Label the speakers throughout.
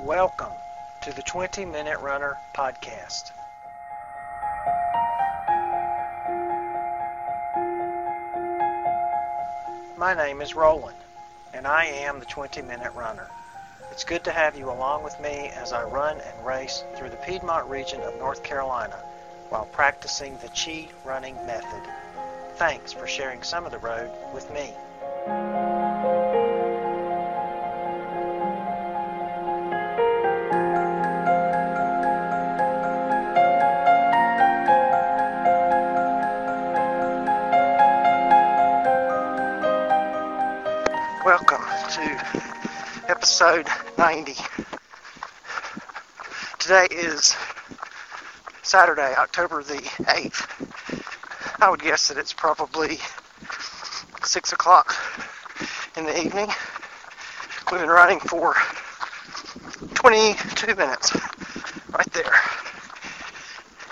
Speaker 1: Welcome to the 20 Minute Runner podcast. My name is Roland, and I am the 20 Minute Runner. It's good to have you along with me as I run and race through the Piedmont region of North Carolina while practicing the Chi running method. Thanks for sharing some of the road with me. Episode 90. Today is Saturday, October the 8th. I would guess that it's probably 6 o'clock in the evening. We've been running for 22 minutes right there.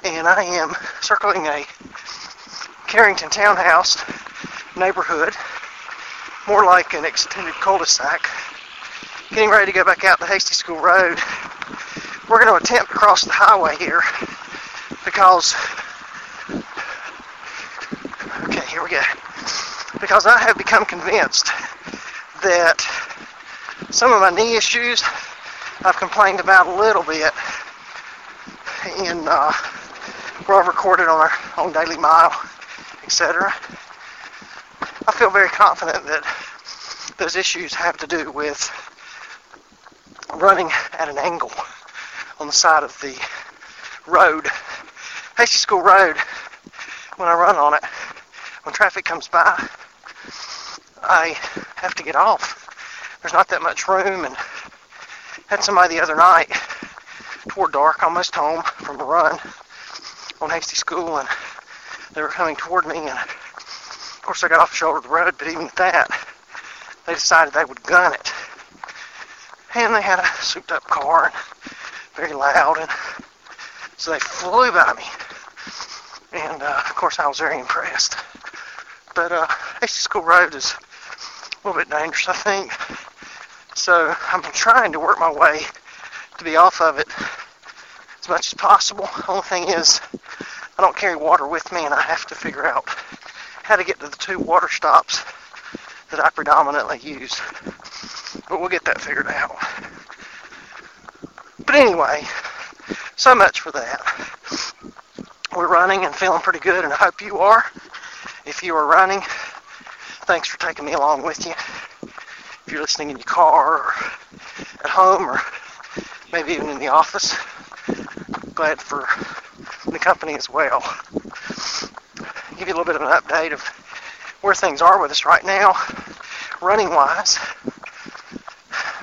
Speaker 1: And I am circling a Carrington townhouse neighborhood more like an extended cul-de-sac. Getting ready to go back out to Hasty School Road. We're going to attempt to cross the highway here because, okay, here we go. Because I have become convinced that some of my knee issues I've complained about a little bit in uh, where I've recorded on our on Daily Mile, etc. I feel very confident that those issues have to do with running at an angle on the side of the road. Hasty School Road, when I run on it, when traffic comes by, I have to get off. There's not that much room and had somebody the other night toward dark, almost home from a run on Hasty School and they were coming toward me and of course, I got off the shoulder of the road, but even at that, they decided they would gun it. And they had a souped up car, and very loud, and so they flew by me. And uh, of course, I was very impressed. But uh, Hasty School Road is a little bit dangerous, I think. So I'm trying to work my way to be off of it as much as possible. Only thing is, I don't carry water with me, and I have to figure out how to get to the two water stops that I predominantly use. But we'll get that figured out. But anyway, so much for that. We're running and feeling pretty good, and I hope you are. If you are running, thanks for taking me along with you. If you're listening in your car or at home or maybe even in the office, glad for the company as well give you a little bit of an update of where things are with us right now, running wise.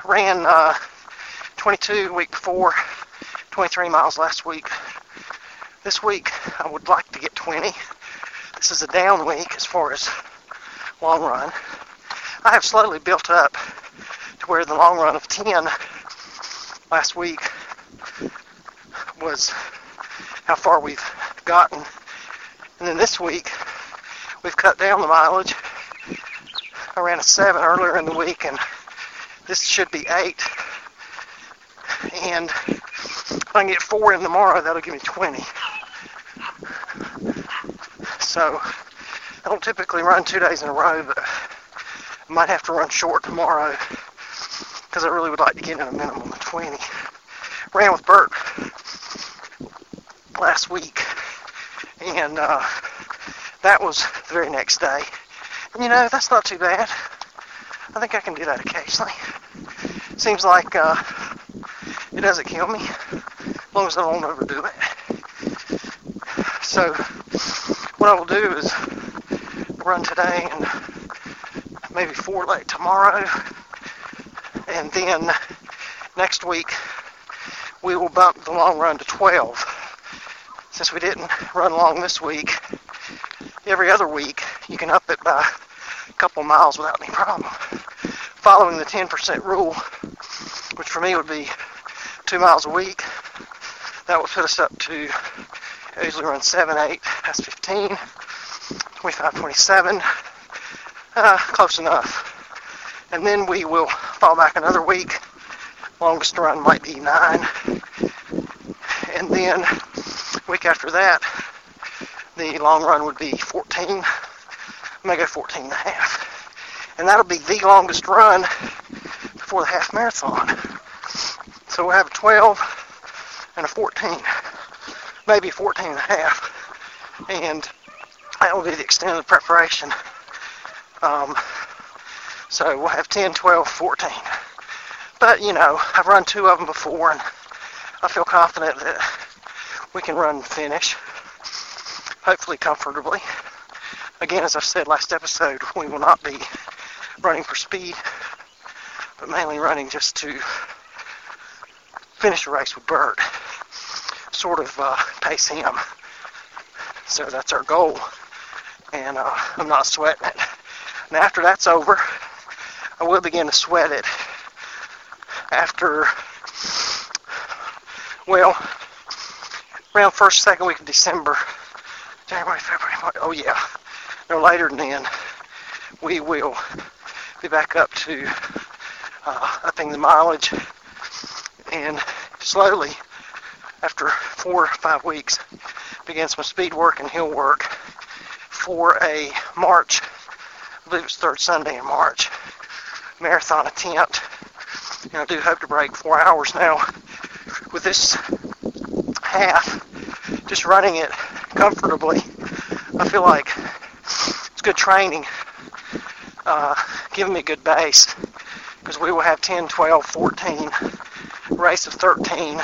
Speaker 1: Ran uh, 22 week before, 23 miles last week. This week I would like to get 20. This is a down week as far as long run. I have slowly built up to where the long run of 10 last week was how far we've gotten and then this week, we've cut down the mileage. I ran a 7 earlier in the week, and this should be 8. And if I can get 4 in tomorrow, that'll give me 20. So, I don't typically run two days in a row, but I might have to run short tomorrow because I really would like to get in a minimum of 20. Ran with Bert last week and uh, that was the very next day. And you know, that's not too bad. I think I can do that occasionally. Seems like uh, it doesn't kill me, as long as I don't overdo it. So, what I will do is run today and maybe four late tomorrow, and then next week we will bump the long run to 12 since we didn't run long this week, every other week you can up it by a couple miles without any problem. Following the 10% rule, for me would be two miles a week, that would put us up to usually around 7, 8, that's 15, 25, 27, uh, close enough. And then we will fall back another week longest run might be nine. And then week after that, the long run would be 14. I may 14 and a half. And that'll be the longest run before the half marathon. So we'll have a 12 and a 14, maybe 14 and a half. And that will be the extent of the preparation. Um, so we'll have 10, 12, 14. But, you know, I've run two of them before, and I feel confident that we can run finish, hopefully comfortably. Again, as I said last episode, we will not be running for speed, but mainly running just to finish a race with Bert, sort of uh, pace him. So that's our goal, and uh, I'm not sweating it. And after that's over, I will begin to sweat it after, well, around first, second week of December, January, February, March, oh yeah, no later than then, we will be back up to uh, upping the mileage and slowly, after four or five weeks, begin some speed work and hill work for a March, I believe it's third Sunday in March, marathon attempt. And I do hope to break four hours now with this half, just running it comfortably. I feel like it's good training, uh, giving me a good base because we will have 10, 12, 14, race of 13,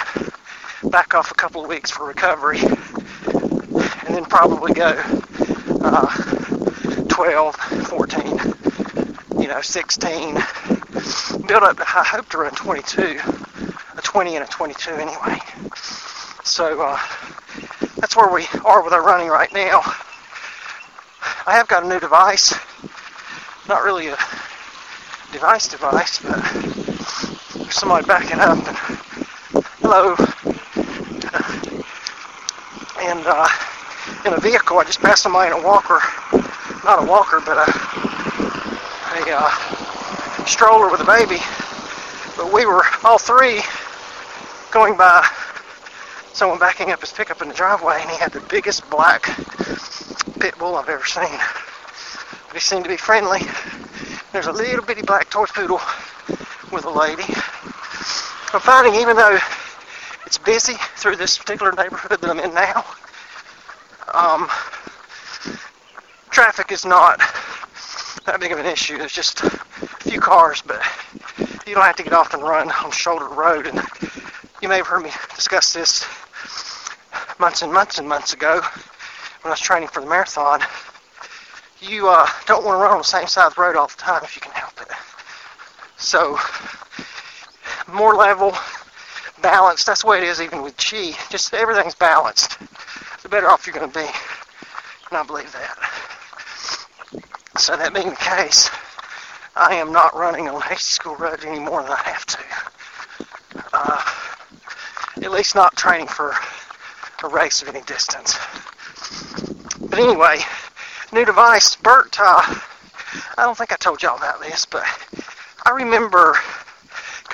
Speaker 1: back off a couple of weeks for recovery, and then probably go uh, 12, 14, you know, 16, build up, I hope to run 22, a 20 and a 22 anyway. So uh, that's where we are with our running right now. I have got a new device, not really a device device, but somebody backing up. And, hello. And uh, in a vehicle, I just passed somebody in a walker, not a walker, but a, a uh, stroller with a baby. But we were all three going by someone backing up his pickup in the driveway, and he had the biggest black pit bull I've ever seen. But he seemed to be friendly. There's a little bitty black toy poodle with a lady. I'm finding even though it's busy through this particular neighborhood that I'm in now, um, traffic is not that big of an issue. There's just a few cars, but you don't have to get off and run on shoulder road. And you may have heard me discuss this months and months and months ago when I was training for the marathon. You uh, don't want to run on the same side of the road all the time if you can help it. So, more level, balanced. That's the way it is even with chi. Just everything's balanced. The better off you're going to be. And I believe that. So that being the case, I am not running on Hasty School Road any more than I have to. Uh, at least not training for a race of any distance. But anyway, new device. Bert, uh, I don't think I told y'all about this, but I remember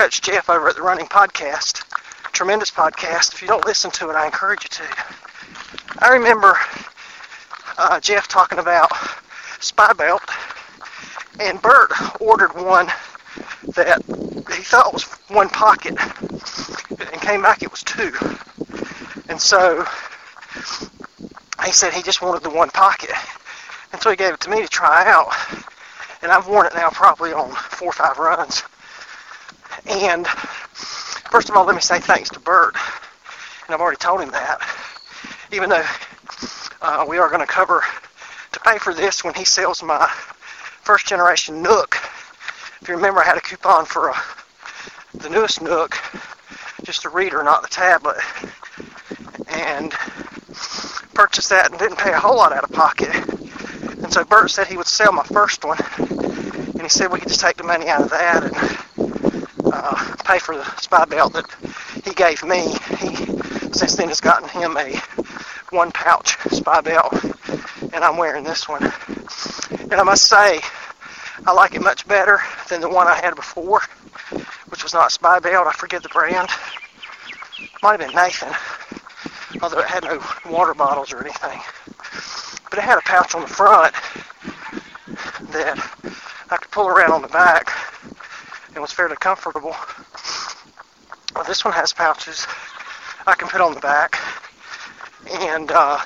Speaker 1: Coach Jeff over at the Running Podcast, tremendous podcast. If you don't listen to it, I encourage you to. I remember uh, Jeff talking about Spibelt, and Bert ordered one that he thought was one pocket, and came back it was two. And so he said he just wanted the one pocket. And so he gave it to me to try out. And I've worn it now probably on four or five runs. And first of all, let me say thanks to Bert. And I've already told him that. Even though uh, we are going to cover to pay for this when he sells my first generation Nook. If you remember, I had a coupon for a, uh, the newest Nook, just a reader, not the tablet. And purchased that and didn't pay a whole lot out of pocket. And so Bert said he would sell my first one, and he said we could just take the money out of that and uh, pay for the Spibelt that he gave me. He since then has gotten him a one pouch Spibelt, and I'm wearing this one. And I must say, I like it much better than the one I had before. which was not Spibelt. I forget the brand. Might have been Nathan, although it had no water bottles or anything. But it had a pouch on the front that I could pull around on the back and was fairly comfortable. Well, this one has pouches I can put on the back, and uh,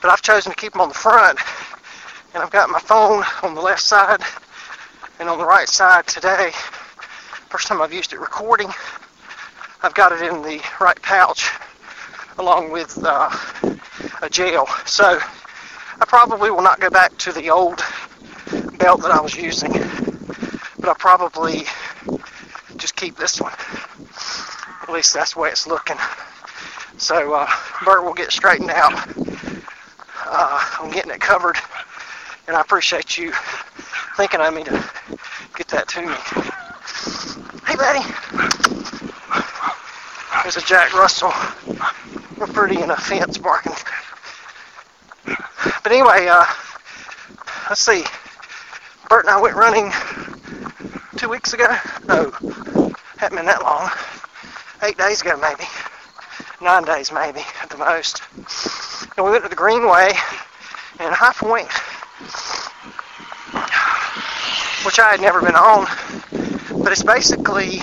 Speaker 1: but I've chosen to keep them on the front, and I've got my phone on the left side and on the right side today. First time I've used it recording. I've got it in the right pouch along with uh, a gel. So I probably will not go back to the old belt that I was using, but I'll probably just keep this one. At least that's the way it's looking. So uh, Bert will get straightened out. Uh, I'm getting it covered, and I appreciate you thinking of me to get that to me. Hey, buddy. There's a Jack Russell. We're pretty in a fence barking. But anyway, uh, let's see. Bert and I went running two weeks ago. No, hadn't been that long. Eight days ago, maybe. Nine days, maybe, at the most. And we went to the Greenway in High Point, which I had never been on. But it's basically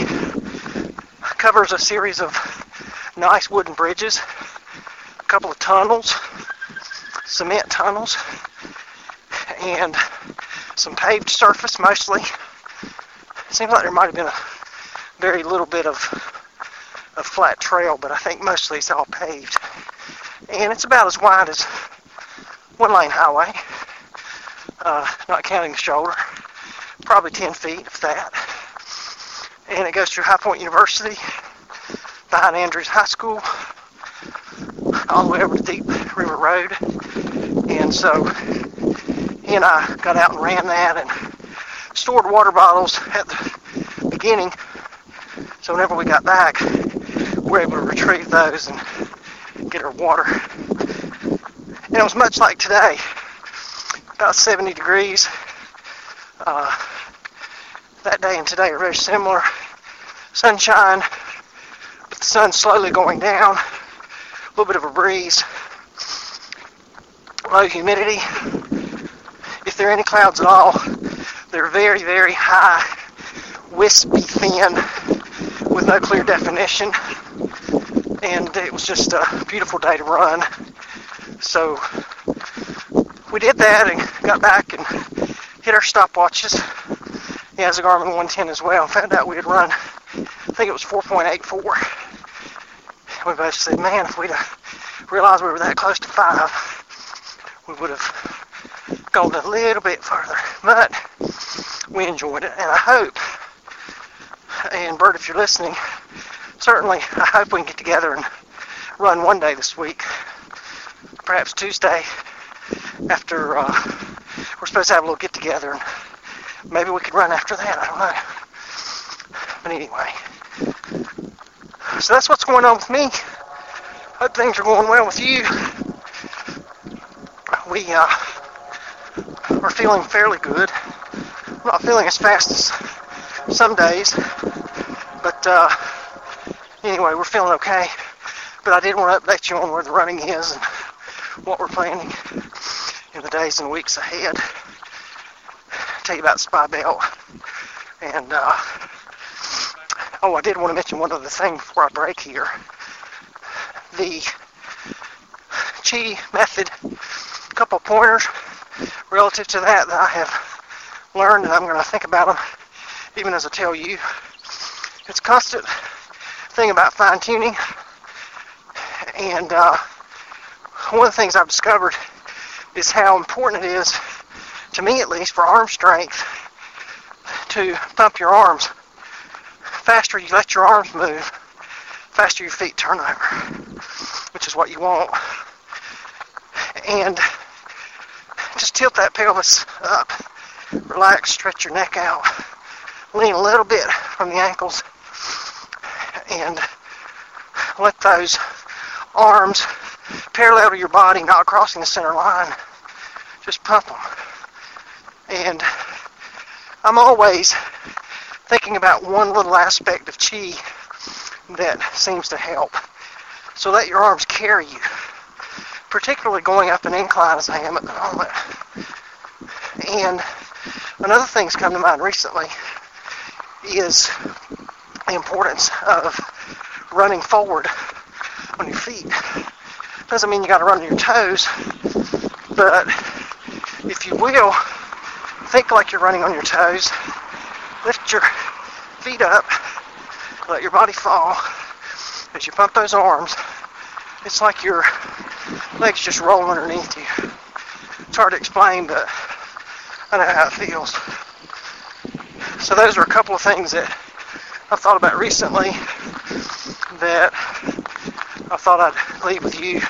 Speaker 1: covers a series of nice wooden bridges, a couple of tunnels, cement tunnels, and some paved surface mostly. Seems like there might have been a very little bit of a flat trail, but I think mostly it's all paved. And it's about as wide as one lane highway, uh, not counting the shoulder. Probably 10 feet, if that. And it goes through High Point University, behind Andrews High School, all the way over to Deep River Road. And so he and I got out and ran that and stored water bottles at the beginning. So whenever we got back, we were able to retrieve those and get our water. And it was much like today, about 70 degrees. Uh, that day and today are very similar. Sunshine, but the sun's slowly going down. A little bit of a breeze. Low humidity. If there are any clouds at all, they're very, very high, wispy thin, with no clear definition. And it was just a beautiful day to run. So we did that and got back and hit our stopwatches. He has a Garmin 110 as well. Found out we had run, I think it was 4.84. We both said, man, if we'd have realized we were that close to five, we would have gone a little bit further. But we enjoyed it, and I hope, and Bert, if you're listening, certainly I hope we can get together and run one day this week, perhaps Tuesday, after uh, we're supposed to have a little get together, and maybe we could run after that. I don't know. But anyway, so that's what's going on with me. Hope things are going well with you. We uh, are feeling fairly good. I'm not feeling as fast as some days, but uh, anyway, we're feeling okay. But I did want to update you on where the running is and what we're planning in the days and weeks ahead. Tell you about Spibelt. And, uh, oh, I did want to mention one other thing before I break here. The Chi method, a couple pointers relative to that that I have learned and I'm going to think about them even as I tell you. It's a constant thing about fine tuning. And uh, one of the things I've discovered is how important it is, to me at least, for arm strength to pump your arms. Faster you let your arms move, faster your feet turn over, which is what you want. And just tilt that pelvis up, relax, stretch your neck out, lean a little bit from the ankles, and let those arms parallel to your body, not crossing the center line. Just pump them. And I'm always thinking about one little aspect of chi that seems to help. So let your arms carry you, particularly going up an incline as I am at the moment. And another thing's come to mind recently is the importance of running forward on your feet. Doesn't mean you got to run on your toes, but if you will, think like you're running on your toes. Lift your feet up, let your body fall as you pump those arms. It's like your legs just roll underneath you. It's hard to explain, but I know how it feels. So those are a couple of things that I've thought about recently that I thought I'd leave with you.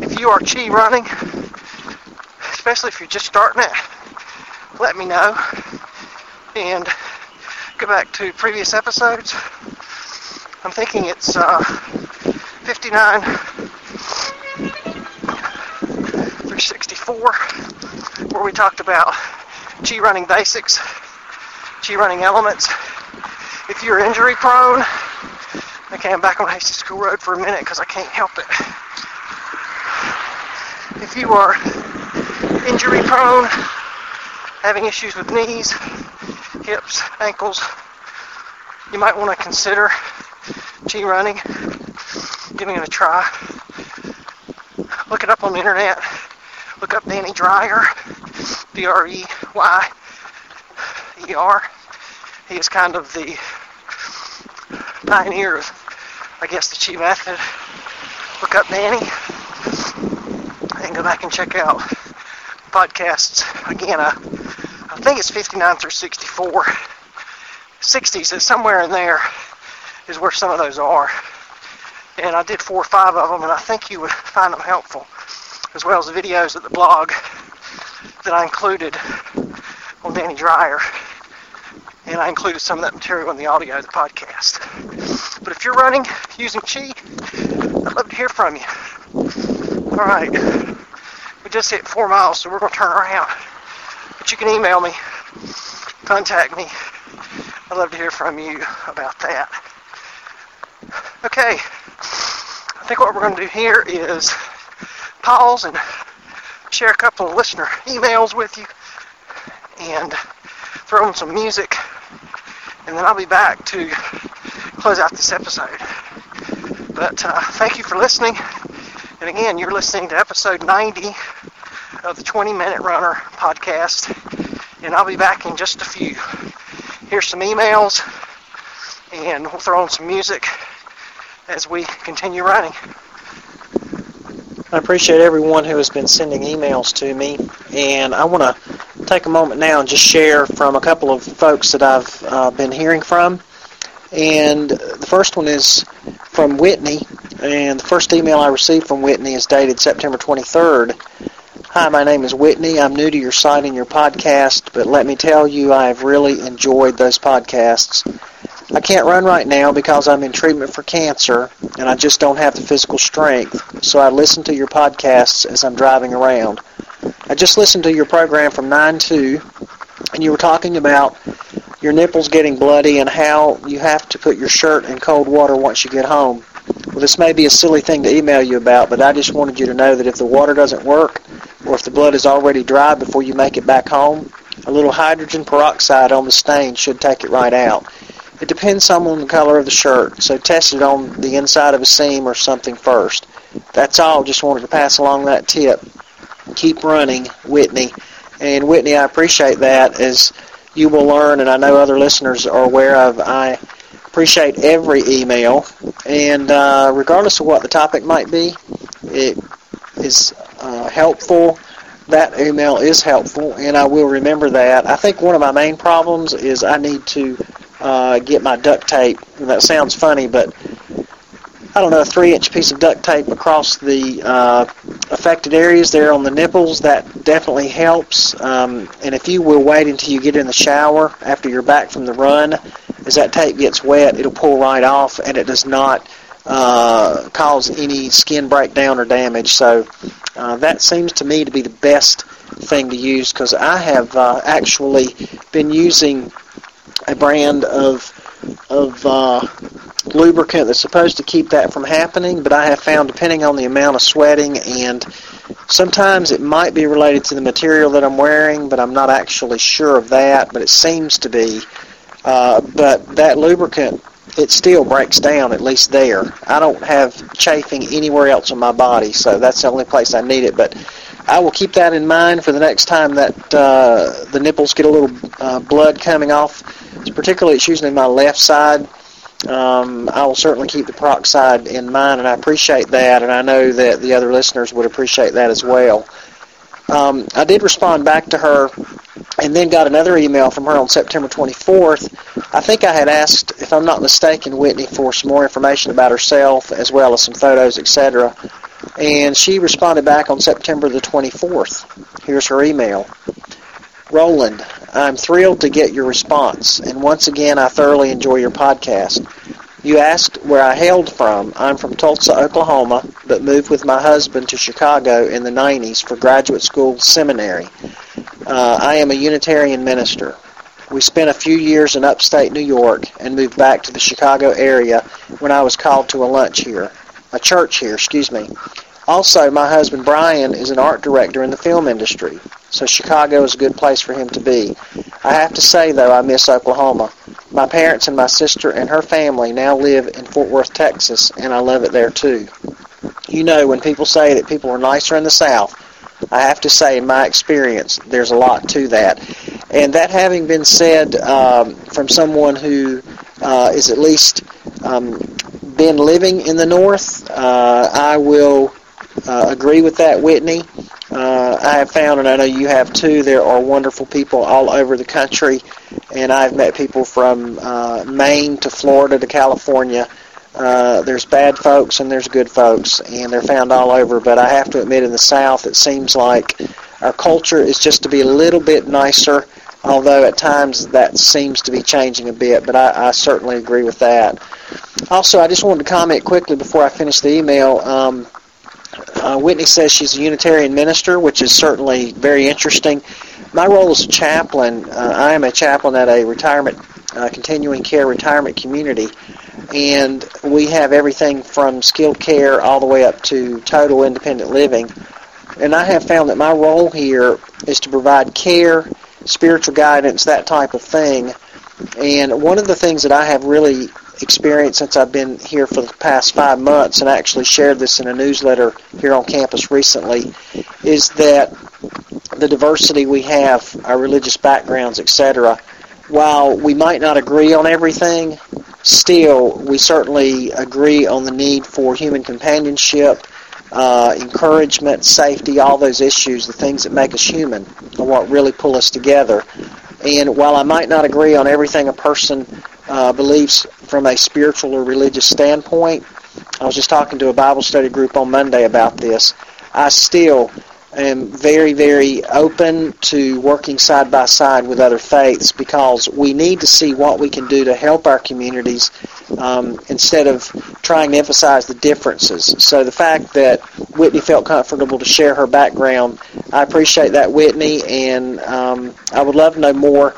Speaker 1: If you are chi running, especially if you're just starting it, let me know. And go back to previous episodes. I'm thinking it's uh, 59 through 64, where we talked about chi running basics, chi running elements. If you're injury prone, okay, I'm back on Hasty School Road for a minute because I can't help it. If you are injury prone, having issues with knees, hips, ankles, you might want to consider chi running, giving it a try. Look it up on the internet. Look up Danny Dreyer, D-R-E-Y-E-R. He is kind of the pioneer of, I guess, the chi method. Look up Danny and go back and check out podcasts. Again, I, I think it's 59 through 64. 60s, is somewhere in there is where some of those are. And I did four or five of them, and I think you would find them helpful, as well as the videos at the blog that I included on Danny Dreyer. And I included some of that material in the audio of the podcast. But if you're running using Chi, I'd love to hear from you. All right. We just hit four miles, so we're going to turn around. But you can email me, contact me. I'd love to hear from you about that. Okay, I think what we're going to do here is pause and share a couple of listener emails with you and throw in some music, and then I'll be back to close out this episode. But uh, thank you for listening. And again, you're listening to episode 90 of the 20 Minute Runner podcast, and I'll be back in just a few. Here's some emails, and we'll throw in some music as we continue running.
Speaker 2: I appreciate everyone who has been sending emails to me, and I want to take a moment now and just share from a couple of folks that I've uh, been hearing from. And the first one is from Whitney, and the first email I received from Whitney is dated September 23rd. Hi, my name is Whitney. I'm new to your site and your podcast, but let me tell you, I have really enjoyed those podcasts. I can't run right now because I'm in treatment for cancer and I just don't have the physical strength, so I listen to your podcasts as I'm driving around. I just listened to your program from 9-2 and you were talking about your nipples getting bloody and how you have to put your shirt in cold water once you get home. Well, this may be a silly thing to email you about, but I just wanted you to know that if the water doesn't work or if the blood is already dry before you make it back home, a little hydrogen peroxide on the stain should take it right out. It depends some on the color of the shirt, so test it on the inside of a seam or something first. That's all. Just wanted to pass along that tip. Keep running, Whitney. And Whitney, I appreciate that as you will learn, and I know other listeners are aware of. I appreciate every email, and uh, regardless of what the topic might be, it is uh, helpful. That email is helpful, and I will remember that. I think one of my main problems is I need to uh, get my duct tape. And that sounds funny, but I don't know, a three-inch piece of duct tape across the uh, affected areas there on the nipples. That definitely helps. Um, and if you will wait until you get in the shower after you're back from the run, as that tape gets wet, it'll pull right off, and it does not uh, cause any skin breakdown or damage. So uh, that seems to me to be the best thing to use because I have uh, actually been using a brand of of uh, lubricant that's supposed to keep that from happening, but I have found depending on the amount of sweating and sometimes it might be related to the material that I'm wearing, but I'm not actually sure of that, but it seems to be. Uh, but that lubricant, it still breaks down, at least there. I don't have chafing anywhere else on my body, so that's the only place I need it. But I will keep that in mind for the next time that uh, the nipples get a little uh, blood coming off. Particularly, it's usually my left side. Um, I will certainly keep the peroxide in mind, and I appreciate that, and I know that the other listeners would appreciate that as well. Um, I did respond back to her and then got another email from her on September 24th. I think I had asked, if I'm not mistaken, Whitney for some more information about herself as well as some photos, etc. And she responded back on September the 24th. Here's her email. Roland, I'm thrilled to get your response, and once again, I thoroughly enjoy your podcast. You asked where I hailed from. I'm from Tulsa, Oklahoma, but moved with my husband to Chicago in the 90s for graduate school seminary. Uh, I am a Unitarian minister. We spent a few years in upstate New York and moved back to the Chicago area when I was called to a lunch here, a church here, excuse me. Also, my husband Brian is an art director in the film industry, so Chicago is a good place for him to be. I have to say, though, I miss Oklahoma. My parents and my sister and her family now live in Fort Worth, Texas, and I love it there too. You know, when people say that people are nicer in the South, I have to say, in my experience, there's a lot to that. And that having been said um, from someone who uh, is at least um, been living in the North, uh, I will uh, agree with that, Whitney. Uh, I have found, and I know you have too, there are wonderful people all over the country, and I've met people from uh, Maine to Florida to California. Uh, there's bad folks and there's good folks, and they're found all over. But I have to admit, in the South, it seems like our culture is just to be a little bit nicer, although at times that seems to be changing a bit. But I, I certainly agree with that. Also, I just wanted to comment quickly before I finish the email. Um, uh, Whitney says she's a Unitarian minister, which is certainly very interesting. My role as a chaplain, uh, I am a chaplain at a retirement, uh, continuing care retirement community, and we have everything from skilled care all the way up to total independent living. And I have found that my role here is to provide care, spiritual guidance, that type of thing. And one of the things that I have really experience since I've been here for the past five months and actually shared this in a newsletter here on campus recently is that the diversity we have, our religious backgrounds, etc., while we might not agree on everything, still we certainly agree on the need for human companionship, uh, encouragement, safety, all those issues, the things that make us human, are what really pull us together. And while I might not agree on everything a person uh, believes from a spiritual or religious standpoint, I was just talking to a Bible study group on Monday about this. I still am very, very open to working side by side with other faiths because we need to see what we can do to help our communities um, instead of trying to emphasize the differences. So the fact that Whitney felt comfortable to share her background, I appreciate that, Whitney, and um, I would love to know more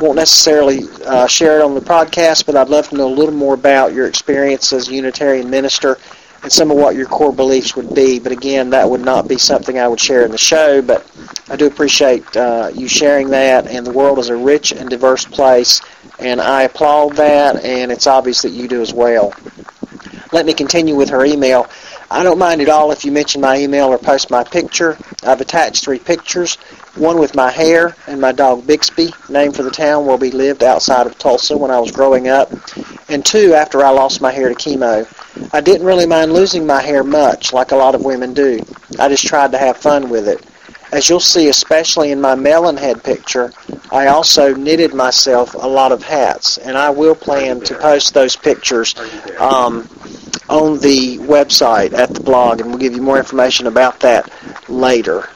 Speaker 2: won't necessarily uh, share it on the podcast, but I'd love to know a little more about your experience as a Unitarian minister and some of what your core beliefs would be. But again, that would not be something I would share in the show, but I do appreciate uh, you sharing that. And the world is a rich and diverse place, and I applaud that, and it's obvious that you do as well. Let me continue with her email. I don't mind at all if you mention my email or post my picture. I've attached three pictures one with my hair and my dog Bixby, named for the town where we lived outside of Tulsa when I was growing up, and two after I lost my hair to chemo. I didn't really mind losing my hair much, like a lot of women do. I just tried to have fun with it. As you'll see, especially in my melon head picture, I also knitted myself a lot of hats, and I will plan to post those pictures um, on the website at the blog, and we'll give you more information about that later.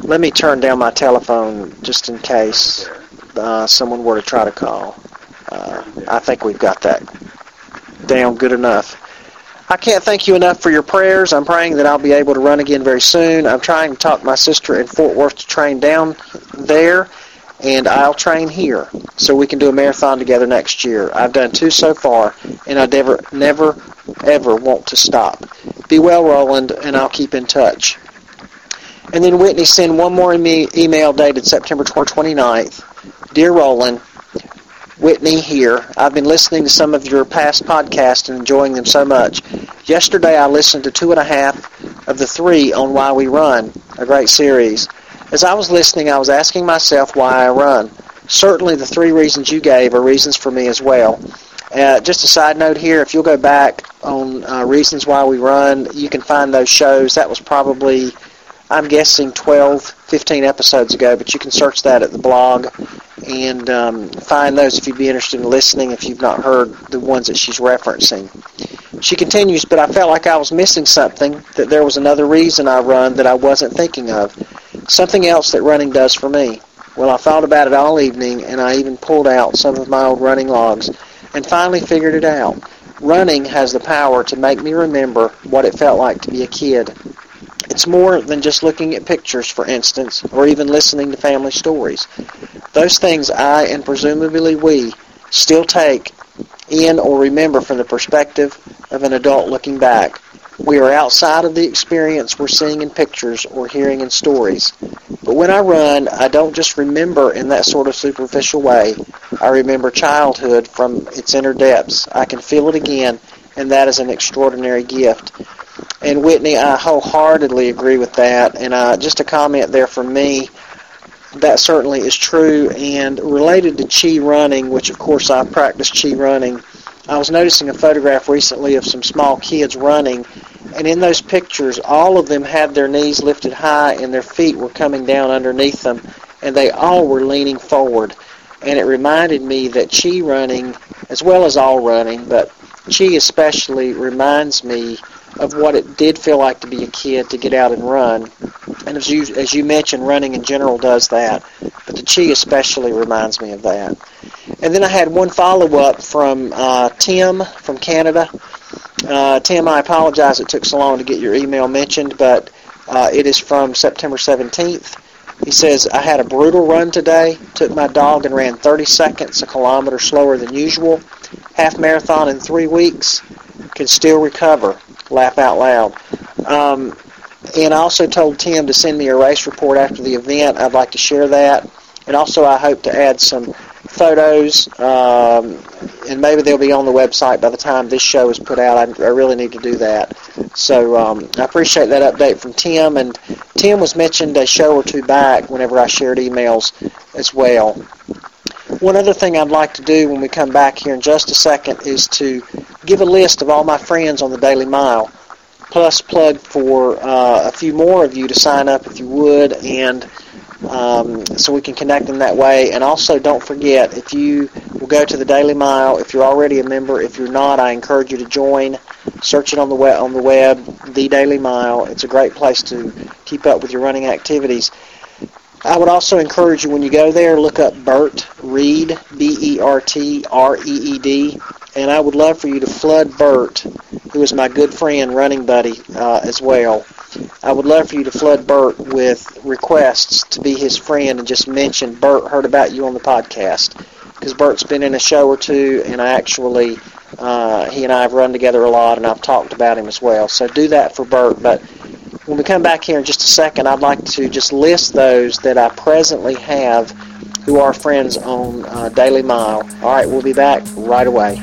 Speaker 2: Let me turn down my telephone just in case uh, someone were to try to call. Uh, I think we've got that down good enough. I can't thank you enough for your prayers. I'm praying that I'll be able to run again very soon. I'm trying to talk my sister in Fort Worth to train down there, and I'll train here so we can do a marathon together next year. I've done two so far, and I never, never, ever want to stop. Be well, Roland, and I'll keep in touch. And then Whitney sent one more e- email dated September 29th. Dear Roland, Whitney here. I've been listening to some of your past podcasts and enjoying them so much. Yesterday I listened to two and a half of the three on Why We Run, a great series. As I was listening, I was asking myself why I run. Certainly the three reasons you gave are reasons for me as well. Uh, just a side note here, if you'll go back on uh, Reasons Why We Run, you can find those shows. That was probably, I'm guessing, 12, 15 episodes ago, but you can search that at the blog and um, find those if you'd be interested in listening if you've not heard the ones that she's referencing. She continues, but I felt like I was missing something, that there was another reason I run that I wasn't thinking of, something else that running does for me. Well, I thought about it all evening, and I even pulled out some of my old running logs, and finally figured it out. Running has the power to make me remember what it felt like to be a kid. It's more than just looking at pictures, for instance, or even listening to family stories. Those things I, and presumably we, still take in or remember from the perspective of an adult looking back. We are outside of the experience we're seeing in pictures or hearing in stories. But when I run, I don't just remember in that sort of superficial way. I remember childhood from its inner depths. I can feel it again, and that is an extraordinary gift. And Whitney, I wholeheartedly agree with that. And uh, just a comment there from me, that certainly is true. And related to chi running, which of course I practice chi running, I was noticing a photograph recently of some small kids running, and in those pictures, all of them had their knees lifted high and their feet were coming down underneath them, and they all were leaning forward. And it reminded me that chi running, as well as all running, but chi especially reminds me of what it did feel like to be a kid to get out and run. And as you as you mentioned, running in general does that, but the chi especially reminds me of that. And then I had one follow up from uh, Tim from Canada. Uh, Tim, I apologize it took so long to get your email mentioned, but uh, it is from September 17th. He says, I had a brutal run today. Took my dog and ran 30 seconds, a kilometer slower than usual. Half marathon in three weeks. Can still recover. Laugh out loud. Um, and I also told Tim to send me a race report after the event. I'd like to share that. And also, I hope to add some photos, um, and maybe they'll be on the website by the time this show is put out. I, I really need to do that. So um, I appreciate that update from Tim. And Tim was mentioned a show or two back whenever I shared emails as well. One other thing I'd like to do when we come back here in just a second is to give a list of all my friends on the Daily Mile, plus plug for uh, a few more of you to sign up if you would, and um, so we can connect in that way. And also, don't forget if you will go to the Daily Mile. If you're already a member, if you're not, I encourage you to join. Search it on the web. On the web, the Daily Mile. It's a great place to keep up with your running activities. I would also encourage you when you go there, look up Bert Reed, B-E-R-T-R-E-E-D, and I would love for you to flood Bert, who is my good friend, running buddy, uh, as well. I would love for you to flood Bert with requests to be his friend and just mention Bert heard about you on the podcast because Bert's been in a show or two, and I actually uh, he and I have run together a lot, and I've talked about him as well. So do that for Bert, but when we come back here in just a second, I'd like to just list those that I presently have who are friends on uh, Daily Mile. All right, we'll be back right away.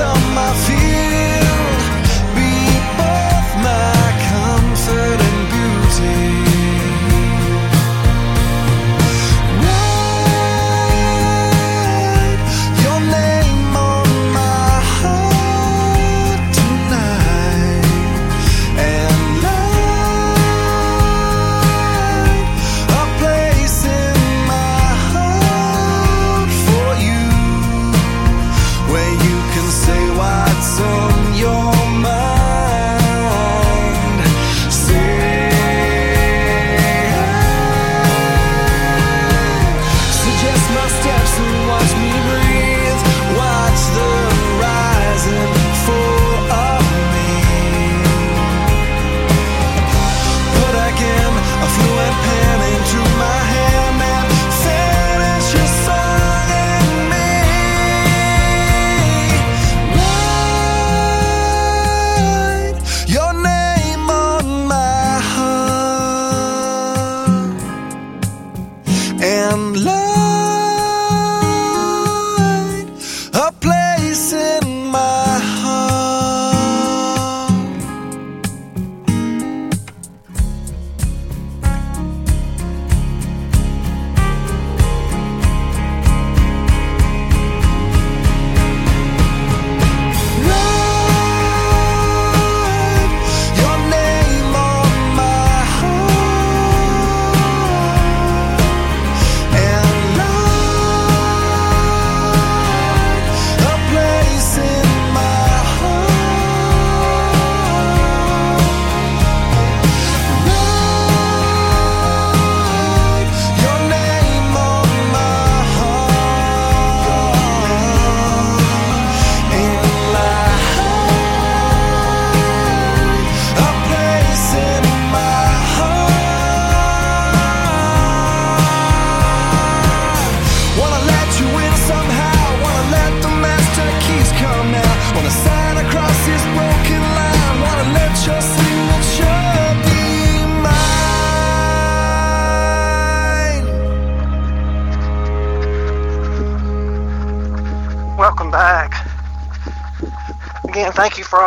Speaker 3: On my field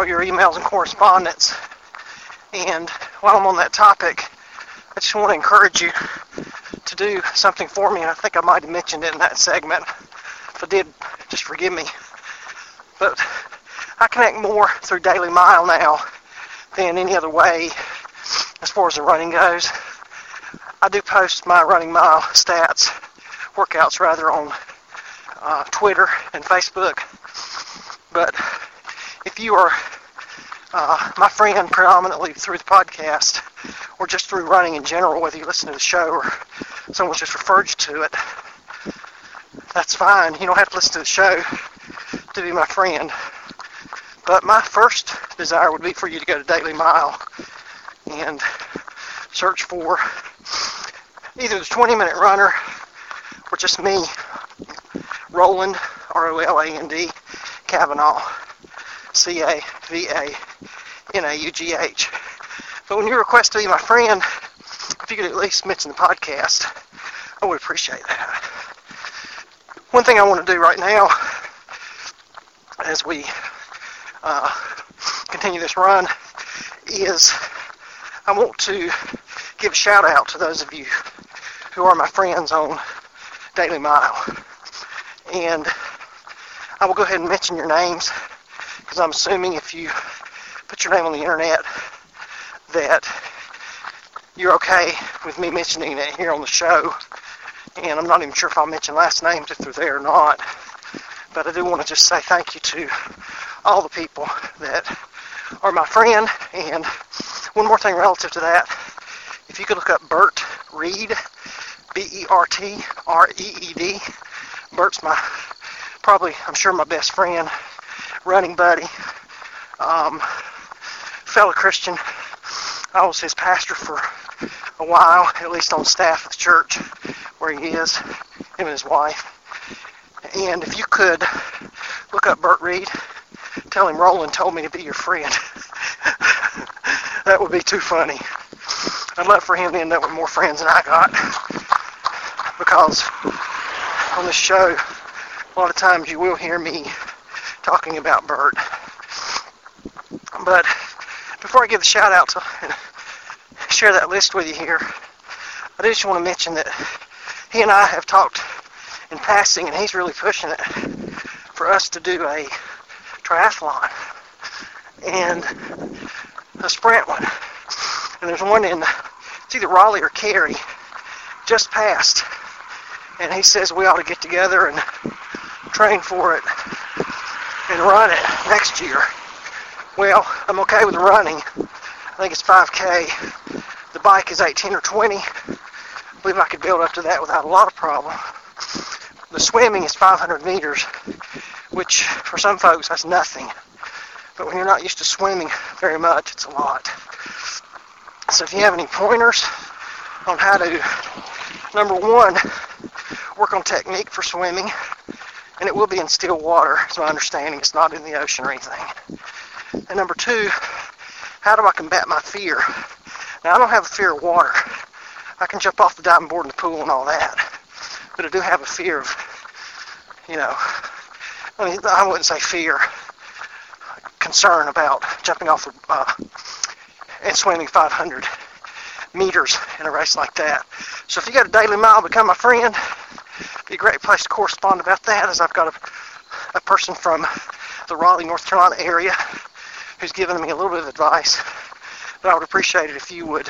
Speaker 1: all your emails and correspondence. And while I'm on that topic, I just want to encourage you to do something for me, and I think I might have mentioned it in that segment. If I did, just forgive me. But I connect more through Daily Mile now than any other way as far as the running goes. I do post my running mile stats, workouts rather, on uh, Twitter and Facebook. But if you are uh, my friend predominantly through the podcast or just through running in general, whether you listen to the show or someone just referred you to it, that's fine. You don't have to listen to the show to be my friend. But my first desire would be for you to go to Daily Mile and search for either the 20 minute runner or just me, Roland, R O L A N D, Cavanaugh, C A V A N A U G H. But when you request to be my friend, if you could at least mention the podcast, I would appreciate that. One thing I want to do right now, as we uh, continue this run, is I want to give a shout out to those of you who are my friends on Daily Mile. And I will go ahead and mention your names because I'm assuming if you put your name on the internet that you're okay with me mentioning it here on the show. And I'm not even sure if I'll mention last names if they're there or not. But I do want to just say thank you to all the people that are my friend. And one more thing relative to that, if you could look up Bert Reed, B-E-R-T-R-E-E-D. Bert's my, probably, I'm sure my best friend, running buddy, um, fellow Christian. I was his pastor for a while, at least on staff at the church where he is, him and his wife. And if you could look up Bert Reed, tell him Roland told me to be your friend. that would be too funny. I'd love for him to end up with more friends than I got. because on this show, a lot of times you will hear me talking about Bert. But before I give the shout out to share that list with you here, I just want to mention that he and I have talked in passing, and he's really pushing it for us to do a triathlon and a sprint one. And there's one in it's either Raleigh or Cary, just passed. And he says we ought to get together and train for it and run it next year. Well, I'm okay with running. I think it's 5K. The bike is 18 or 20. I believe I could build up to that without a lot of problem. The swimming is 500 meters, which for some folks that's nothing. But when you're not used to swimming very much, it's a lot. So if you have any pointers on how to, number one, work on technique for swimming, and it will be in still water, is my understanding. It's not in the ocean or anything. And number two, how do I combat my fear? Now, I don't have a fear of water. I can jump off the diving board in the pool and all that. But I do have a fear of, you know, I mean, I wouldn't say fear, concern about jumping off uh, and swimming 500 meters in a race like that. So if you got a daily mile, become my friend. Be a great place to correspond about that, as I've got a, a person from the Raleigh, North Carolina area who's given me a little bit of advice. But I would appreciate it if you would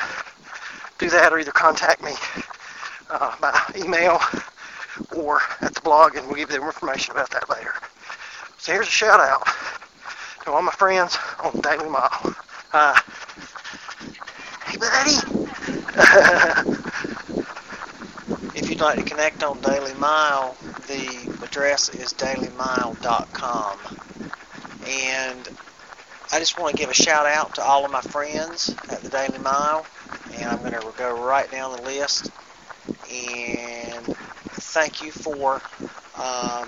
Speaker 1: do that or either contact me uh, by email or at the blog, and we'll give you more information about that later. So here's a shout out to all my friends on Daily Mile. Uh, hey, buddy.
Speaker 2: You'd like to connect on Daily Mile, the address is dailymile.com. And I just want to give a shout out to all of my friends at the Daily Mile, and I'm going to go right down the list. And thank you for um,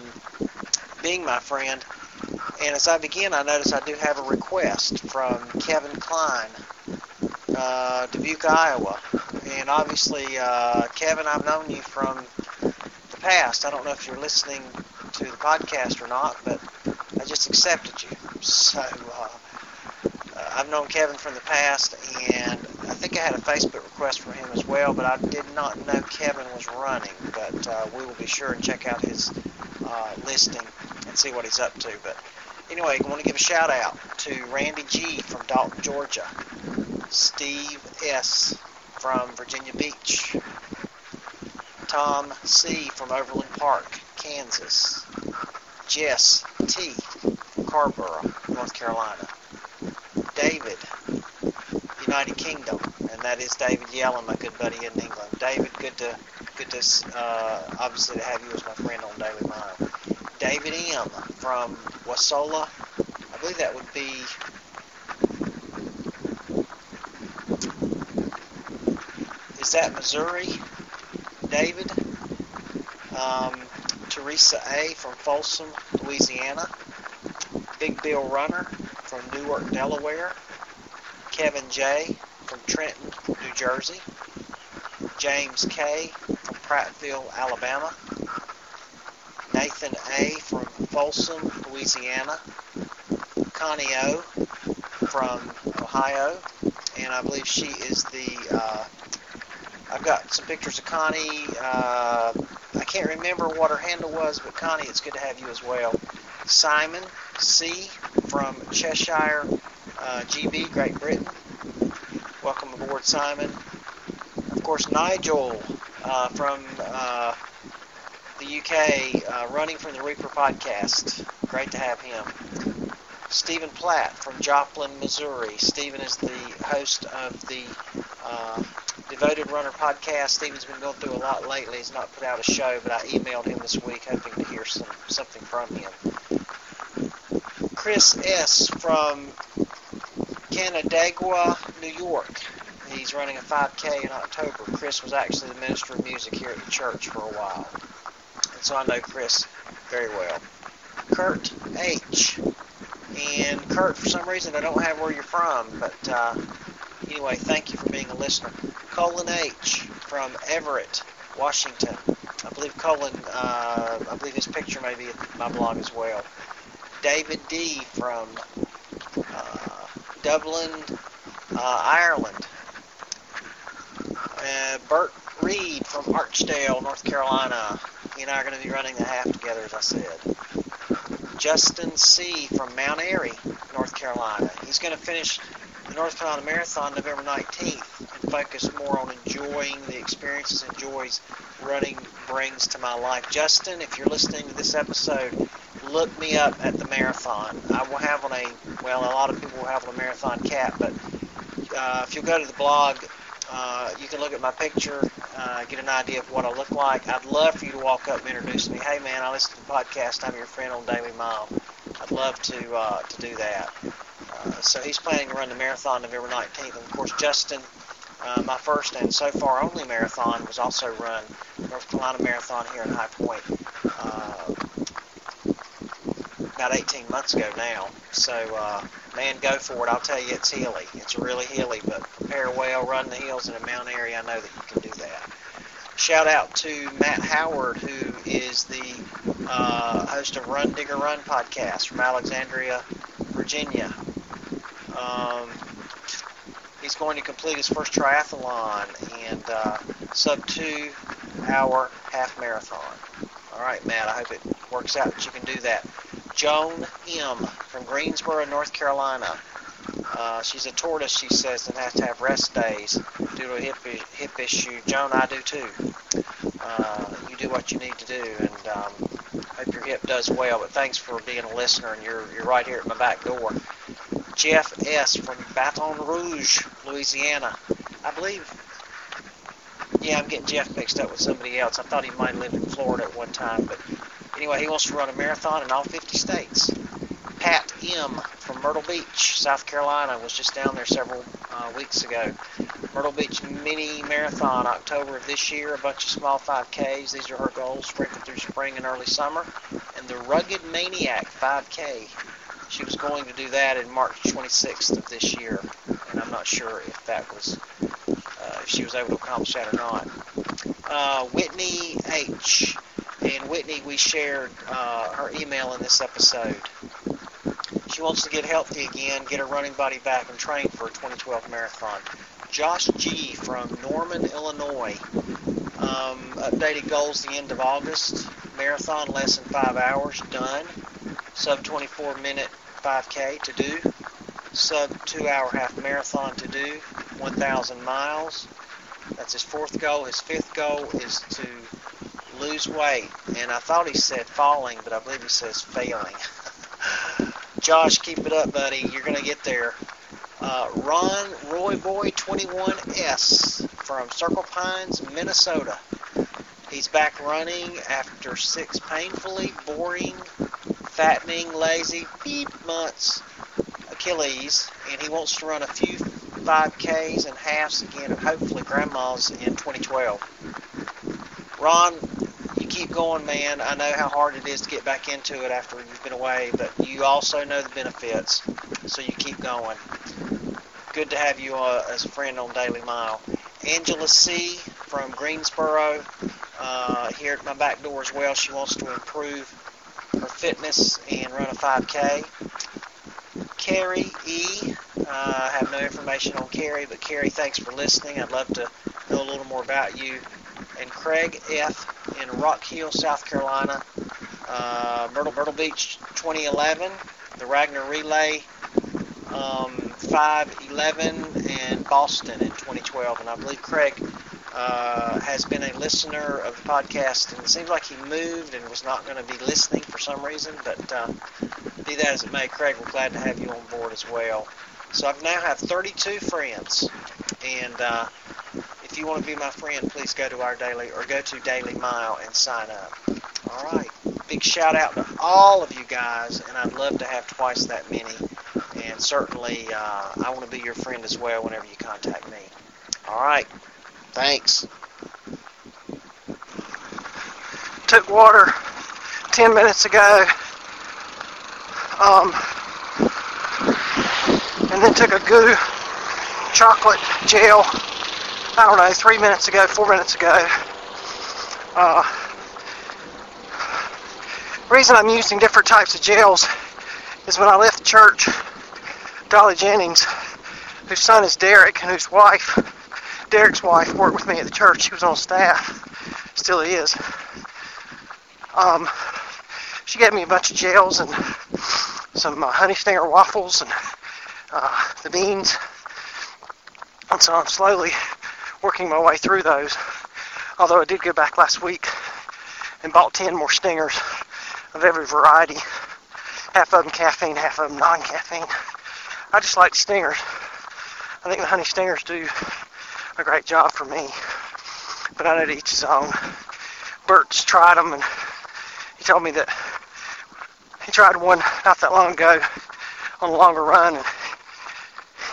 Speaker 2: being my friend. And as I begin, I notice I do have a request from Kevin Klein, uh, Dubuque, Iowa. And obviously, uh, Kevin, I've known you from the past. I don't know if you're listening to the podcast or not, but I just accepted you. So uh, uh, I've known Kevin from the past, and I think I had a Facebook request from him as well, but I did not know Kevin was running. But uh, we will be sure and check out his uh, listing and see what he's up to. But anyway, I want to give a shout out to Randy G from Dalton, Georgia, Steve S. from Virginia Beach, Tom C. from Overland Park, Kansas, Jess T. Carrboro, North Carolina, David, United Kingdom, and that is David Yellen, my good buddy in England. David, good to good to uh, obviously to have you as my friend on Daily Mile. David M. from Wasola, I believe that would be is that Missouri? David, um, Teresa A from Folsom, Louisiana, Big Bill Runner from Newark, Delaware, Kevin J from Trenton, New Jersey, James K from Prattville, Alabama, Nathan A from Folsom, Louisiana, Connie O from Ohio, and I believe she is the. Uh, I've got some pictures of Connie. Uh, I can't remember what her handle was, but Connie, it's good to have you as well. Simon C from Cheshire, uh, GB, Great Britain. Welcome aboard, Simon. Of course, Nigel uh, from uh, the UK, uh, running from the Reaper podcast. Great to have him. Stephen Platt from Joplin, Missouri. Stephen is the host of the uh, Devoted Runner podcast. Stephen's been going through a lot lately. He's not put out a show, but I emailed him this week hoping to hear some something from him. Chris S. from Canandaigua, New York. He's running a 5K in October. Chris was actually the minister of music here at the church for a while. And so I know Chris very well. Kurt H. And Kurt, for some reason, I don't have where you're from, but uh, anyway, thank you for being a listener. Colin H. from Everett, Washington. I believe Colin, uh, I believe his picture may be at my blog as well. David D. from uh, Dublin, uh, Ireland. Uh, Bert Reed from Archdale, North Carolina. He and I are going to be running the half together, as I said. Justin C. from Mount Airy, North Carolina. He's going to finish the North Carolina Marathon November 19th and focus more on enjoying the experiences and joys running brings to my life. Justin, if you're listening to this episode, look me up at the marathon. I will have on a, well, a lot of people will have on a marathon cap, but uh, if you'll go to the blog, uh, you can look at my picture, uh, get an idea of what I look like. I'd love for you to walk up and introduce me. Hey, man, I listen to the podcast. I'm your friend on Daily Mile. I'd love to uh, to do that. Uh, so he's planning to run the marathon November 19th. And of course, Justin, uh, my first and so far only marathon, was also run North Carolina Marathon here in High Point uh, about 18 months ago now. So, uh, man, go for it. I'll tell you, it's hilly. It's really hilly, but prepare well, run the hills in a mountain area. I know that you can do that. Shout out to Matt Howard, who is the uh, host of Run Digger Run podcast from Alexandria, Virginia. Um, he's going to complete his first triathlon and uh, sub two hour half marathon. All right, Matt, I hope it works out that you can do that. Joan M. from Greensboro, North Carolina. Uh, she's a tortoise, she says, and has to have rest days due to a hip, hip issue. Joan, I do too. Uh, you do what you need to do, and um, hope your hip does well. But thanks for being a listener, and you're, you're right here at my back door. Jeff S. from Baton Rouge, Louisiana. I believe, yeah, I'm getting Jeff mixed up with somebody else. I thought he might lived in Florida at one time, but anyway, he wants to run a marathon in all 50 states. Pat M. from Myrtle Beach, South Carolina, was just down there several uh, weeks ago. Myrtle Beach Mini Marathon, October of this year, a bunch of small 5Ks. These are her goals, sprinkled through spring and early summer. And the Rugged Maniac 5K. She was going to do that in March 26th of this year, and I'm not sure if that was, uh, if she was able to accomplish that or not. Uh, Whitney H. And Whitney, we shared uh, her email in this episode. She wants to get healthy again, get her running body back, and train for a 2012 marathon. Josh G. from Normal, Illinois. Um, updated goals the end of August. Marathon less than five hours, done. Sub 24 minute 5K to do. Sub two hour half marathon to do. 1,000 miles. That's his fourth goal. His fifth goal is to lose weight. And I thought he said falling, but I believe he says failing. Josh, keep it up, buddy. You're going to get there. Uh, Ron Roy Boy 21S from Circle Pines, Minnesota. He's back running after six painfully boring, fattening, lazy, beep months Achilles, and he wants to run a few 5Ks and halves again, and hopefully grandma's in 2012. Ron, you keep going, man. I know how hard it is to get back into it after you've been away, but you also know the benefits, so you keep going. Good to have you uh, as a friend on Daily Mile. Angela C. from Greensboro, uh, here at my back door as well. She wants to improve fitness and run a 5K. Carrie E. Uh, I have no information on Carrie, but Carrie, thanks for listening. I'd love to know a little more about you. And Craig F. in Rock Hill, South Carolina, uh, Myrtle Myrtle Beach 2011, the Ragnar Relay um, 511, and Boston in 2012. And I believe Craig uh, has been a listener of the podcast, and it seems like he moved and was not going to be listening for some reason. But uh, be that as it may, Craig, we're glad to have you on board as well. So I now have 32 friends, and uh, if you want to be my friend, please go to our daily or go to Daily Mile and sign up. All right. Big shout out to all of you guys, and I'd love to have twice that many. And certainly, uh, I want to be your friend as well whenever you contact me. All right. Thanks.
Speaker 1: Took water 10 minutes ago. Um, and then took a goo chocolate gel, I don't know, three minutes ago, four minutes ago. Uh, reason I'm using different types of gels is when I left church, Dolly Jennings, whose son is Derek, and whose wife, Derek's wife, worked with me at the church. She was on staff, still is. Um, she gave me a bunch of gels and some uh, honey stinger waffles and uh, the beans. And so I'm slowly working my way through those. Although I did go back last week and bought 10 more stingers of every variety. Half of them caffeine, half of them non-caffeine. I just like stingers. I think the honey stingers do a great job for me. But I know to each his own. Bert's tried them and he told me that he tried one not that long ago on a longer run and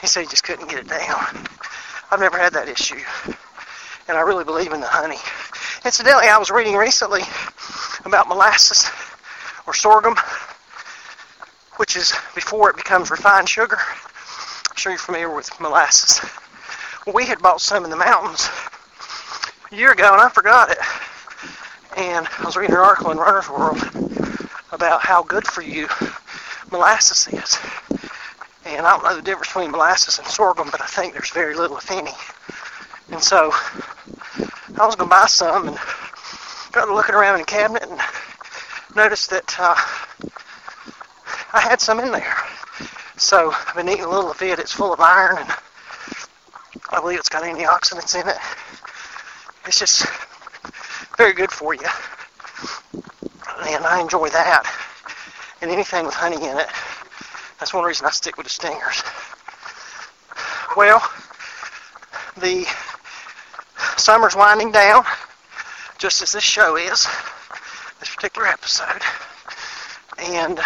Speaker 1: he said he just couldn't get it down. I've never had that issue. And I really believe in the honey. Incidentally, I was reading recently about molasses or sorghum, which is before it becomes refined sugar. I'm sure you're familiar with molasses. We had bought some in the mountains a year ago and I forgot it. And I was reading an article in Runner's World about how good for you molasses is. And I don't know the difference between molasses and sorghum, but I think there's very little, if any. And so I was going to buy some and got looking around in the cabinet and noticed that uh, I had some in there. So I've been eating a little of it. It's full of iron and I believe it's got antioxidants in it. It's just very good for you. And I enjoy that. And anything with honey in it. That's one reason I stick with the stingers. Well, the summer's winding down, just as this show is, this particular episode. And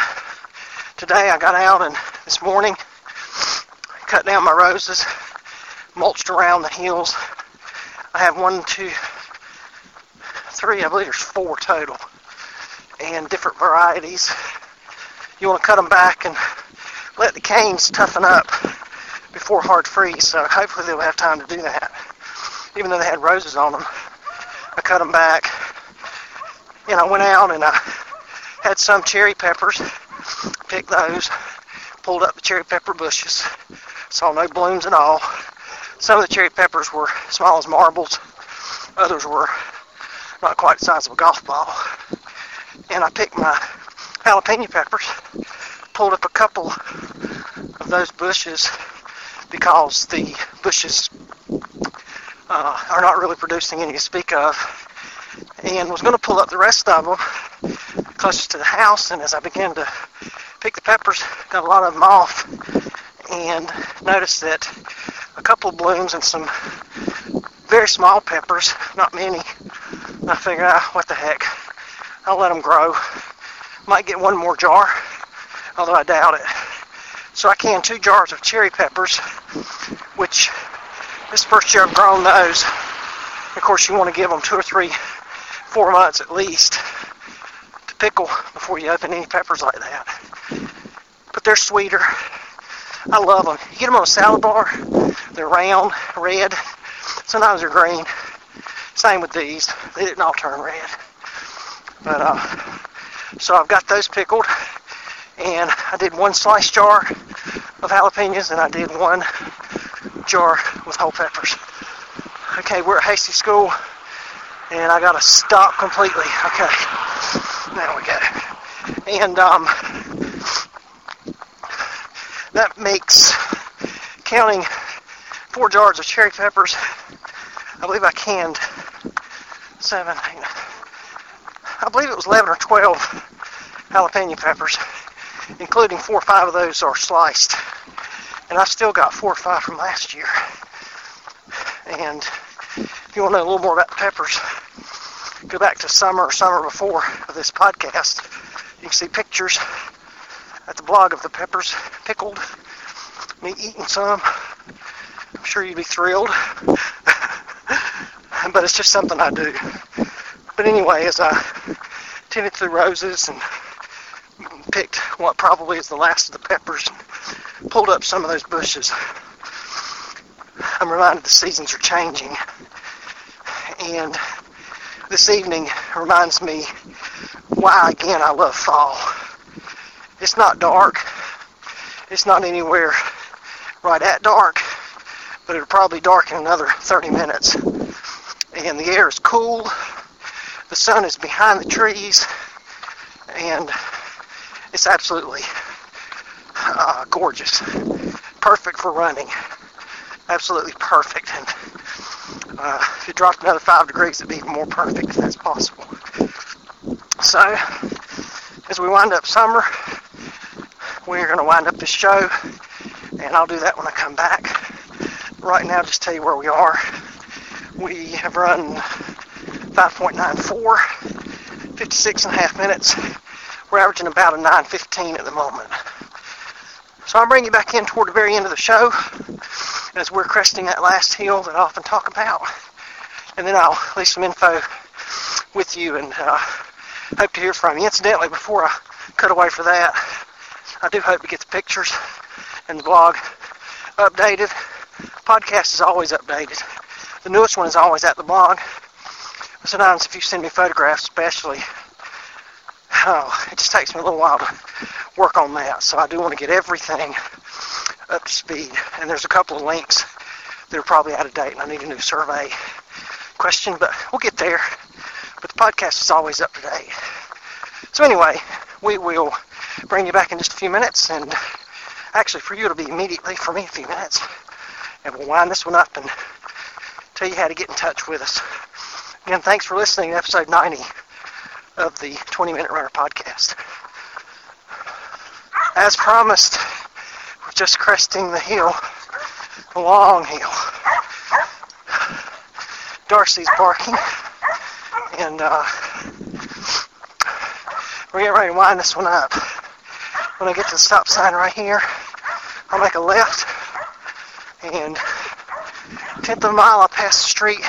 Speaker 1: today I got out and this morning cut down my roses, mulched around the hills. I have one, two, three, I believe there's four total, and different varieties. You want to cut them back and let the canes toughen up before hard freeze, so hopefully they'll have time to do that. Even though they had roses on them, I cut them back, and I went out and I had some cherry peppers, picked those, pulled up the cherry pepper bushes, saw no blooms at all. Some of the cherry peppers were small as marbles, others were not quite the size of a golf ball. And I picked my jalapeno peppers, pulled up a couple of those bushes because the bushes uh, are not really producing any to speak of, and was going to pull up the rest of them closest to the house. And as I began to pick the peppers, got a lot of them off, and noticed that couple blooms and some very small peppers, not many. And I figured, ah, what the heck, I'll let them grow. Might get one more jar, although I doubt it. So I canned two jars of cherry peppers, which this first year I've grown those. Of course, you want to give them two or three, four months at least to pickle before you open any peppers like that. But they're sweeter. I love them. You get them on a salad bar, they're round, red. Sometimes they're green. Same with these. They didn't all turn red. But uh, so I've got those pickled, and I did one slice jar of jalapenos, and I did one jar with whole peppers. Okay, we're at Hasty School, and I got to stop completely. Okay, there we go. And um, that makes counting four jars of cherry peppers. I believe I canned seven, eight, I believe it was 11 or 12 jalapeno peppers, including four or five of those are sliced. And I still got four or five from last year. And if you want to know a little more about the peppers, go back to summer or summer before of this podcast. You can see pictures at the blog of the peppers pickled, me eating some. Sure you'd be thrilled. but it's just something I do. But anyway, as I tended through roses and picked what probably is the last of the peppers and pulled up some of those bushes, I'm reminded the seasons are changing. And this evening reminds me why again I love fall. It's not dark. It's not anywhere right at dark, but it'll probably darken another 30 minutes. And the air is cool. The sun is behind the trees, and it's absolutely uh, gorgeous. Perfect for running. Absolutely perfect. And uh, if it dropped another five degrees, it'd be even more perfect if that's possible. So, as we wind up summer, we're going to wind up this show, and I'll do that when I come back. Right now, just tell you where we are. We have run 5.94, 56 and a half minutes. We're averaging about a 9.15 at the moment. So I'm bringing you back in toward the very end of the show as we're cresting that last hill that I often talk about. And then I'll leave some info with you and uh, hope to hear from you. Incidentally, before I cut away for that, I do hope to get the pictures and the blog updated. Podcast is always updated. The newest one is always at the blog. Sometimes if you send me photographs, especially, oh, it just takes me a little while to work on that. So I do want to get everything up to speed. And there's a couple of links that are probably out of date, and I need a new survey question, but we'll get there. But the podcast is always up to date. So anyway, we will bring you back in just a few minutes, and actually for you it'll be immediately, for me a few minutes, and we'll wind this one up and tell you how to get in touch with us. Again, thanks for listening to episode 90 of the 20 Minute Runner podcast. As promised, we're just cresting the hill, a long hill. Darcy's barking, and uh, we're getting ready to wind this one up. When I get to the stop sign right here, I'll make a left, and tenth of a mile I pass the street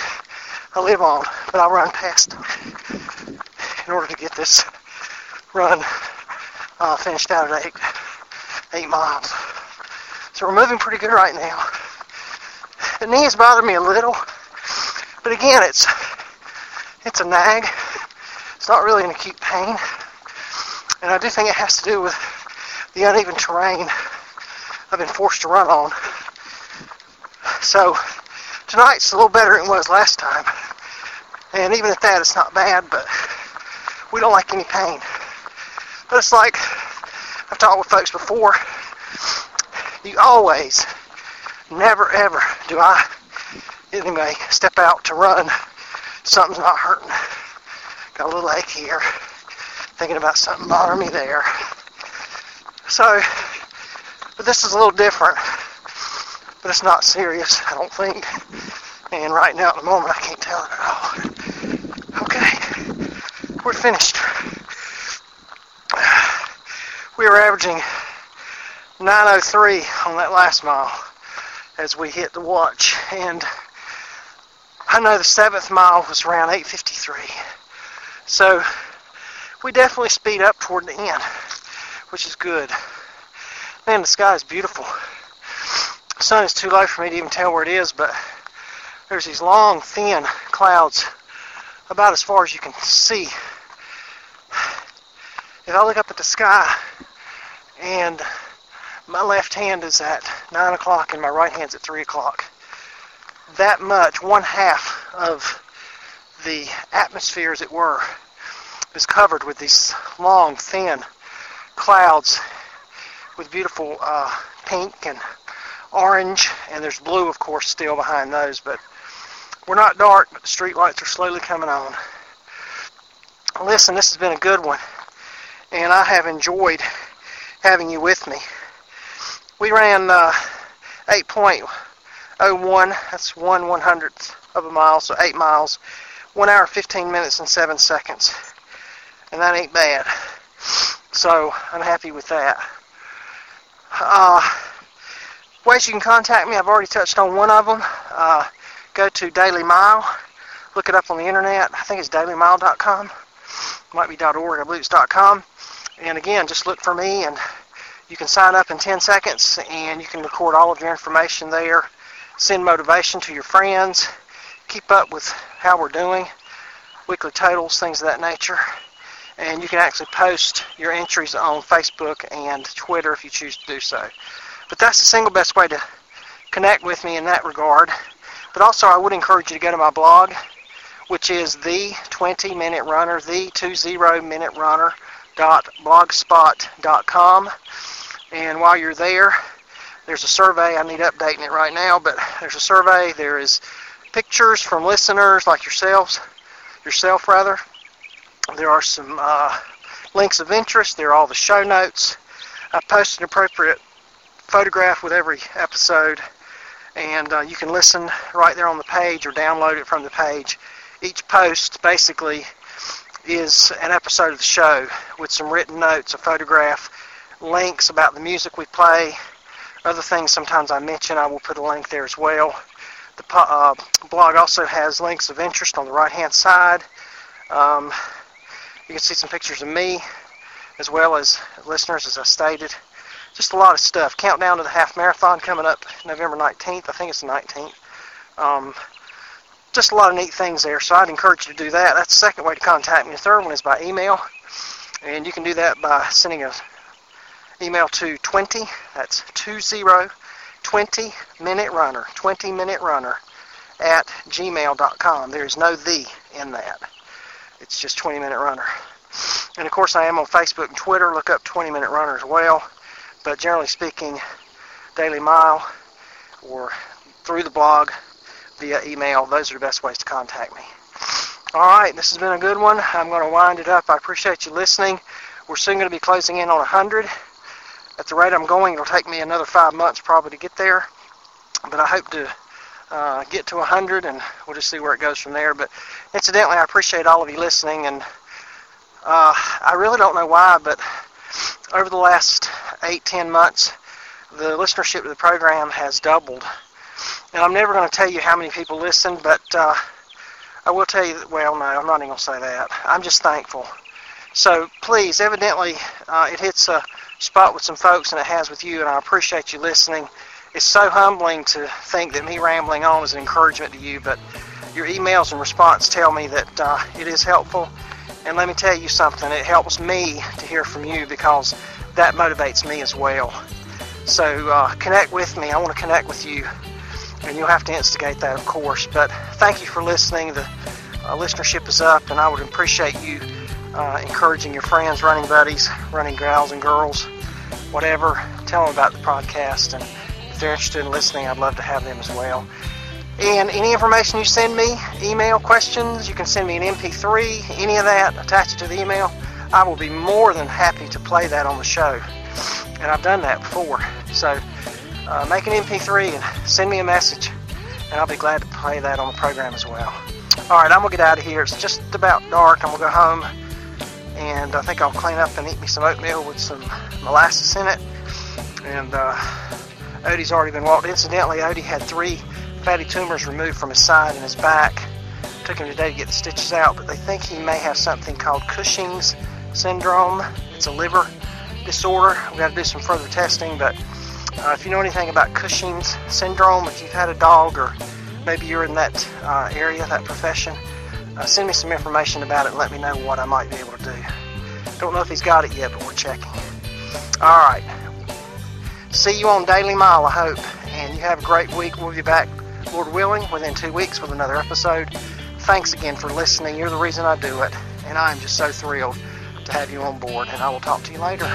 Speaker 1: I live on, but I'll run past in order to get this run uh, finished out at eight eight miles. So we're moving pretty good right now. The knees bother me a little, but again, it's it's a nag. It's not really an acute pain, and I do think it has to do with the uneven terrain I've been forced to run on. So tonight's a little better than it was last time, and even at that, it's not bad. But we don't like any pain. But it's like I've talked with folks before. You always, never ever do I, anyway, step out to run. Something's not hurting. Got a little ache here. Thinking about something bothering me there. So, but this is a little different. But it's not serious, I don't think. And right now, at the moment, I can't tell it at all. Okay, we're finished. We were averaging 903 on that last mile as we hit the watch. And I know the seventh mile was around 853. So we definitely speed up toward the end, which is good. Man, the sky is beautiful. Sun is too low for me to even tell where it is, but there's these long, thin clouds about as far as you can see. If I look up at the sky and my left hand is at 9 o'clock and my right hand's at 3 o'clock, that much, one half of the atmosphere, as it were, is covered with these long, thin clouds with beautiful uh, pink and orange, and there's blue, of course, still behind those, but we're not dark, but the street lights are slowly coming on. Listen, this has been a good one, and I have enjoyed having you with me. We ran uh, 8.01, that's one one hundredth of a mile, so 8 miles, 1 hour 15 minutes and 7 seconds, and that ain't bad. So I'm happy with that. Uh, ways you can contact me, I've already touched on one of them. Uh, go to Daily Mile, look it up on the internet. I think it's dailymile.com. Might be .org, I believe it's .com. And again, just look for me and you can sign up in 10 seconds and you can record all of your information there. Send motivation to your friends. Keep up with how we're doing, weekly totals, things of that nature. and you can actually post your entries on Facebook and Twitter if you choose to do so. But that's the single best way to connect with me in that regard. But also, I would encourage you to go to my blog, which is the 20 Minute Runner, the 20 Minute Runner dot blogspot.com and while you're there there's a survey. I need updating it right now but there's a survey. There is pictures from listeners like yourselves yourself rather. There are some uh, links of interest. There are all the show notes. I post an appropriate photograph with every episode and uh, you can listen right there on the page or download it from the page each post basically is an episode of the show with some written notes, a photograph, links about the music we play, other things sometimes I mention. I will put a link there as well. The uh, blog also has links of interest on the right hand side. Um, you can see some pictures of me as well as listeners, as I stated. Just a lot of stuff. Countdown to the half marathon coming up November 19th. I think it's the 19th. Um, just a lot of neat things there. So I'd encourage you to do that. That's the second way to contact me. The third one is by email, and you can do that by sending an email to 20. That's 20 20 minute runner 20 minute runner at gmail.com. There is no the in that. It's just 20 minute runner. And of course, I am on Facebook and Twitter. Look up 20 minute runner as well. But generally speaking, Daily Mile or through the blog via email. Those are the best ways to contact me. All right, this has been a good one. I'm going to wind it up. I appreciate you listening. We're soon going to be closing in on 100. At the rate I'm going, it'll take me another five months probably to get there. But I hope to uh, get to 100, and we'll just see where it goes from there. But incidentally, I appreciate all of you listening, and uh, I really don't know why, but over the last eight, ten months, the listenership to the program has doubled. And I'm never going to tell you how many people listen, but uh, I will tell you, that, well, no, I'm not even going to say that. I'm just thankful. So please, evidently, uh, it hits a spot with some folks, and it has with you, and I appreciate you listening. It's so humbling to think that me rambling on is an encouragement to you, but your emails and response tell me that uh, it is helpful. And let me tell you something, it helps me to hear from you because that motivates me as well. So uh, connect with me. I want to connect with you and you'll have to instigate that, of course. But thank you for listening. The uh, listenership is up, and I would appreciate you uh, encouraging your friends, running buddies, running gals and girls, whatever. Tell them about the podcast, and if they're interested in listening, I'd love to have them as well. And any information you send me, email questions, you can send me an MP3, any of that, attach it to the email. I will be more than happy to play that on the show. And I've done that before. So uh, make an MP3 and send me a message, and I'll be glad to play that on the program as well. All right, I'm gonna get out of here. It's just about dark. I'm gonna go home, and I think I'll clean up and eat me some oatmeal with some molasses in it. And uh, Odie's already been walked. Incidentally, Odie had three fatty tumors removed from his side and his back. Took him today to get the stitches out, but they think he may have something called Cushing's syndrome. It's a liver disorder. We've got to do some further testing, but uh, if you know anything about Cushing's syndrome, if you've had a dog or maybe you're in that uh, area, that profession, uh, send me some information about it and let me know what I might be able to do. Don't know if he's got it yet, but we're checking. All right. See you on Daily Mile, I hope. And you have a great week. We'll be back, Lord willing, within two weeks with another episode. Thanks again for listening. You're the reason I do it. And I'm just so thrilled to have you on board. And I will talk to you later.